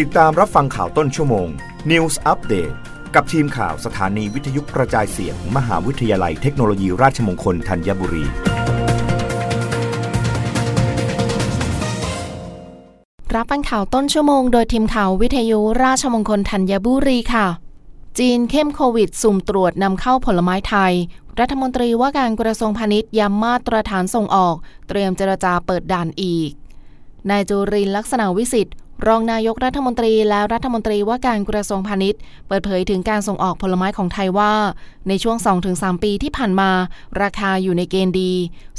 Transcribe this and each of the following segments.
ติดตามรับฟังข่าวต้นชั่วโมง News Update กับทีมข่าวสถานีวิทยุกระจายเสียงมมหาวิทยาลัยเทคโนโลยีราชมงคลธัญบุรี รับฟังข่าวต้นชั่วโมงโดยทีมข่าววิทยุราชมงคลธัญบุรีค่ะ จีนเข้มโควิด สุ่มตรวจนำเข้าผลไม้ไทย รัฐมนตรีว่าการกระทรวงพาณิชย์ย้ำมาตรฐานส่งออก เตรียมเจรจาเปิดด่านอีกนายจุรินลักษณะวิสิทธิ์ รองนายกรัฐมนตรีและรัฐมนตรีว่าการกระทรวงพาณิชย์ เปิดเผยถึงการส่งออกผลไม้ของไทยว่า ในช่วง 2-3 ปีที่ผ่านมา ราคาอยู่ในเกณฑ์ดี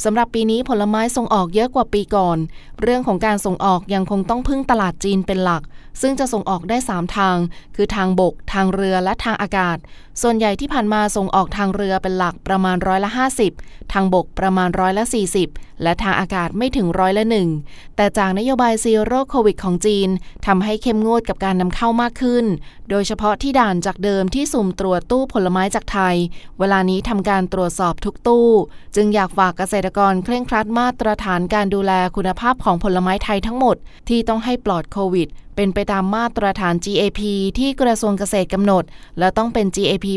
สำหรับปีนี้ผลไม้ส่งออกเยอะกว่าปีก่อน เรื่องของการส่งออกยังคงต้องพึ่งตลาดจีนเป็นหลัก ซึ่งจะส่งออกได้ 3 ทาง คือทางบก ทางเรือและทางอากาศ ส่วนใหญ่ที่ผ่านมาส่งออกทางเรือเป็นหลักประมาณร้อยละ 50 ทางบกประมาณร้อยละ 40 และทางอากาศไม่ถึงร้อยละหนึ่งแต่จากนโยบายซีโร่โควิดของจีนทำให้เข้มงวดกับการนำเข้ามากขึ้น โดยเฉพาะที่ด่านจากเดิมที่สุ่มตรวจตู้ผลไม้จากไทย เวลานี้ทำการตรวจสอบทุกตู้ จึงอยากฝากเกษตรกรเคร่งครัดมาตรฐานการดูแลคุณภาพของผลไม้ไทยทั้งหมด ที่ต้องให้ปลอดโควิด เป็นไปตามมาตรฐาน GAP ที่กระทรวงเกษตรกำหนด และต้องเป็น GAP+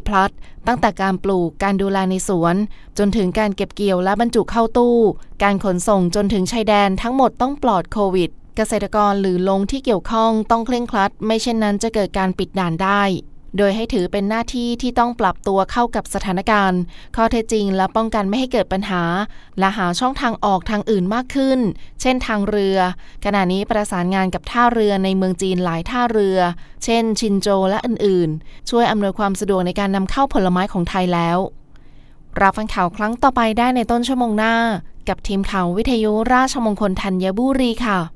ตั้งแต่การปลูกการดูแลในสวน จนถึงการเก็บเกี่ยวและบรรจุเข้าตู้ การขนส่งจนถึงชายแดนทั้งหมดต้องปลอดโควิด เกษตรกรหรือลงที่เกี่ยวข้องต้องเคร่งครัด ไม่เช่นนั้นจะเกิดการปิดด่านได้ โดยให้ถือเป็นหน้าที่ที่ต้องปรับตัวเข้ากับสถานการณ์ ข้อเท็จจริงและป้องกันไม่ให้เกิดปัญหา และหาช่องทางออกทางอื่นมากขึ้น เช่นทางเรือ ขณะนี้ประสานงานกับท่าเรือในเมืองจีนหลายท่าเรือ เช่น ชินโจและอื่นๆ ช่วยอำนวยความสะดวกในการนำเข้าผลไม้ของไทยแล้วรับฟังข่าวครั้งต่อไปได้ในต้นชั่วโมงหน้า กับทีมข่าววิทยุราชมงคลธัญบุรีค่ะ